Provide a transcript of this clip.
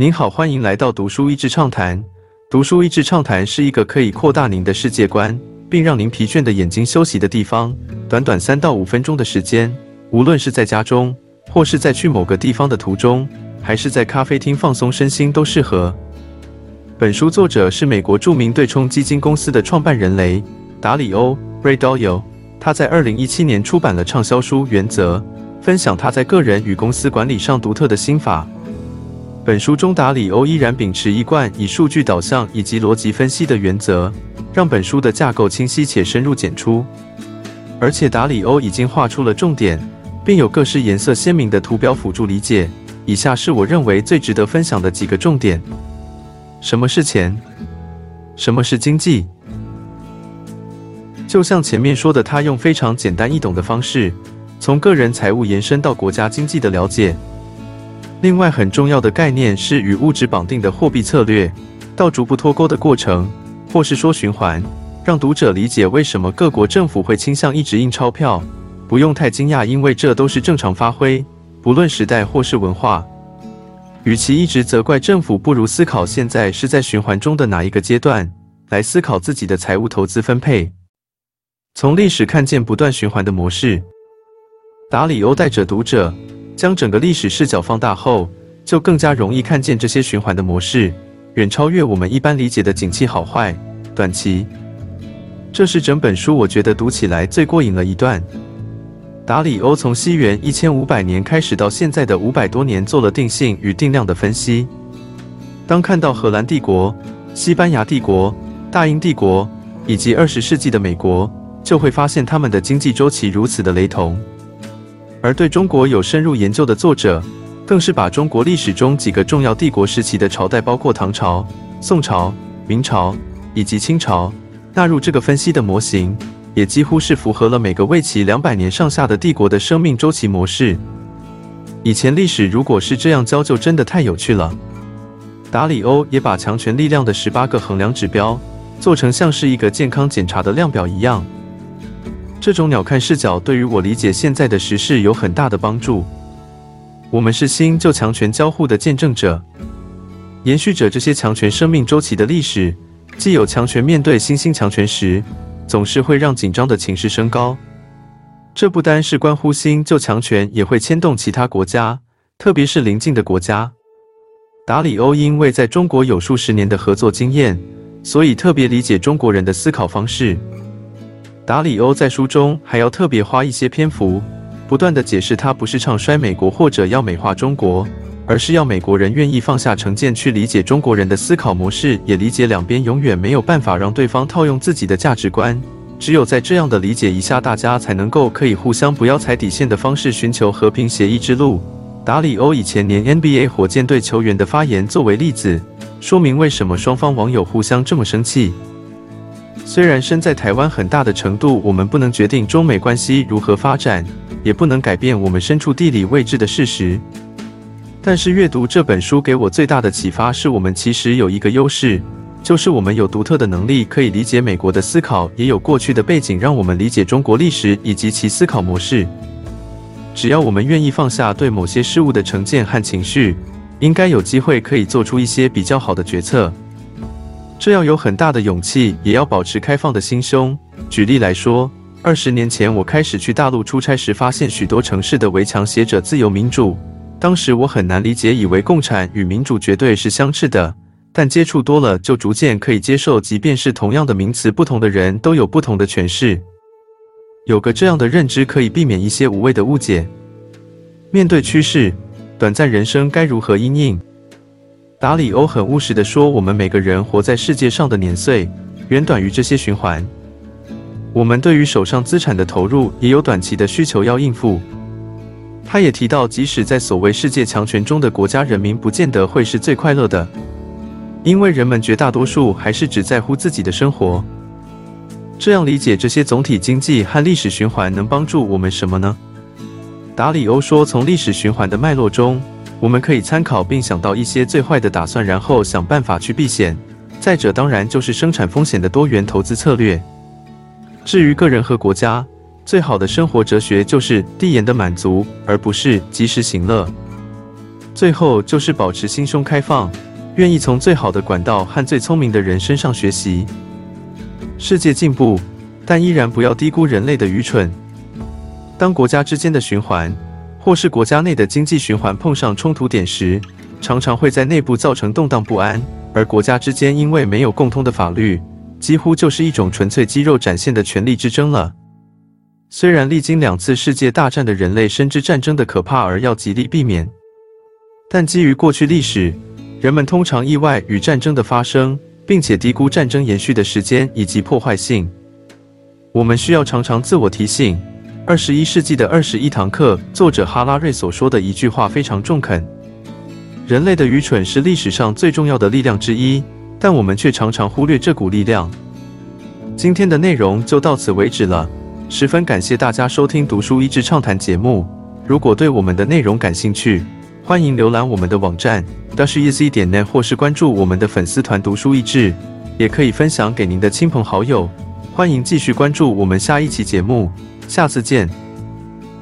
您好，欢迎来到读书益智畅谈。读书益智畅谈是一个可以扩大您的世界观，并让您疲倦的眼睛休息的地方。短短三到五分钟的时间，无论是在家中，或是在去某个地方的途中，还是在咖啡厅放松身心，都适合。本书作者是美国著名对冲基金公司的创办人雷达里欧 （Ray Dalio）。他在二零一七年出版了畅销书《原则》，分享他在个人与公司管理上独特的心法。本书中，达里欧依然秉持一贯以数据导向以及逻辑分析的原则，让本书的架构清晰且深入简出。而且，达里欧已经画出了重点，并有各式颜色鲜明的图表辅助理解。以下是我认为最值得分享的几个重点：什么是钱？什么是经济？就像前面说的，他用非常简单易懂的方式，从个人财务延伸到国家经济的了解。另外，很重要的概念是与物质绑定的货币策略，到逐步脱钩的过程，或是说循环，让读者理解为什么各国政府会倾向一直印钞票。不用太惊讶，因为这都是正常发挥，不论时代或是文化。与其一直责怪政府，不如思考现在是在循环中的哪一个阶段，来思考自己的财务投资分配。从历史看见不断循环的模式，达里欧带着读者。将整个历史视角放大后，就更加容易看见这些循环的模式，远超越我们一般理解的景气好坏、短期。这是整本书我觉得读起来最过瘾的一段。达里欧从西元一千五百年开始到现在的五百多年，做了定性与定量的分析。当看到荷兰帝国、西班牙帝国、大英帝国以及二十世纪的美国，就会发现他们的经济周期如此的雷同。而对中国有深入研究的作者，更是把中国历史中几个重要帝国时期的朝代，包括唐朝、宋朝、明朝以及清朝，纳入这个分析的模型，也几乎是符合了每个为期两百年上下的帝国的生命周期模式。以前历史如果是这样教，就真的太有趣了。达里欧也把强权力量的十八个衡量指标，做成像是一个健康检查的量表一样。这种鸟瞰视角对于我理解现在的时事有很大的帮助。我们是新旧强权交互的见证者，延续着这些强权生命周期的历史。既有强权面对新兴强权时，总是会让紧张的情势升高。这不单是关乎新旧强权，也会牵动其他国家，特别是邻近的国家。达里欧因为在中国有数十年的合作经验，所以特别理解中国人的思考方式。达里欧在书中还要特别花一些篇幅，不断的解释他不是唱衰美国或者要美化中国，而是要美国人愿意放下成见去理解中国人的思考模式，也理解两边永远没有办法让对方套用自己的价值观，只有在这样的理解一下，大家才能够可以互相不要踩底线的方式寻求和平协议之路。达里欧以前年 NBA 火箭队球员的发言作为例子，说明为什么双方网友互相这么生气。虽然身在台湾，很大的程度我们不能决定中美关系如何发展，也不能改变我们身处地理位置的事实，但是阅读这本书给我最大的启发是，我们其实有一个优势，就是我们有独特的能力，可以理解美国的思考，也有过去的背景，让我们理解中国历史以及其思考模式。只要我们愿意放下对某些事物的成见和情绪，应该有机会可以做出一些比较好的决策。这要有很大的勇气，也要保持开放的心胸。举例来说，二十年前我开始去大陆出差时，发现许多城市的围墙写着“自由民主”。当时我很难理解，以为共产与民主绝对是相斥的。但接触多了，就逐渐可以接受，即便是同样的名词，不同的人都有不同的诠释。有个这样的认知，可以避免一些无谓的误解。面对趋势，短暂人生该如何应应？达里欧很务实地说：“我们每个人活在世界上的年岁远短于这些循环。我们对于手上资产的投入也有短期的需求要应付。”他也提到，即使在所谓世界强权中的国家，人民不见得会是最快乐的，因为人们绝大多数还是只在乎自己的生活。这样理解这些总体经济和历史循环能帮助我们什么呢？达里欧说：“从历史循环的脉络中。”我们可以参考并想到一些最坏的打算，然后想办法去避险。再者，当然就是生产风险的多元投资策略。至于个人和国家，最好的生活哲学就是递延的满足，而不是及时行乐。最后就是保持心胸开放，愿意从最好的管道和最聪明的人身上学习。世界进步，但依然不要低估人类的愚蠢。当国家之间的循环，或是国家内的经济循环碰上冲突点时，常常会在内部造成动荡不安。而国家之间因为没有共通的法律，几乎就是一种纯粹肌肉展现的权力之争了。虽然历经两次世界大战的人类深知战争的可怕，而要极力避免。但基于过去历史，人们通常意外与战争的发生，并且低估战争延续的时间以及破坏性。我们需要常常自我提醒。二十一世纪的二十一堂课，作者哈拉瑞所说的一句话非常中肯：人类的愚蠢是历史上最重要的力量之一，但我们却常常忽略这股力量。今天的内容就到此为止了，十分感谢大家收听读书益智畅谈节目。如果对我们的内容感兴趣，欢迎浏览我们的网站 dasheasy 点 net，或是关注我们的粉丝团“读书益智”，也可以分享给您的亲朋好友。欢迎继续关注我们下一期节目，下次见。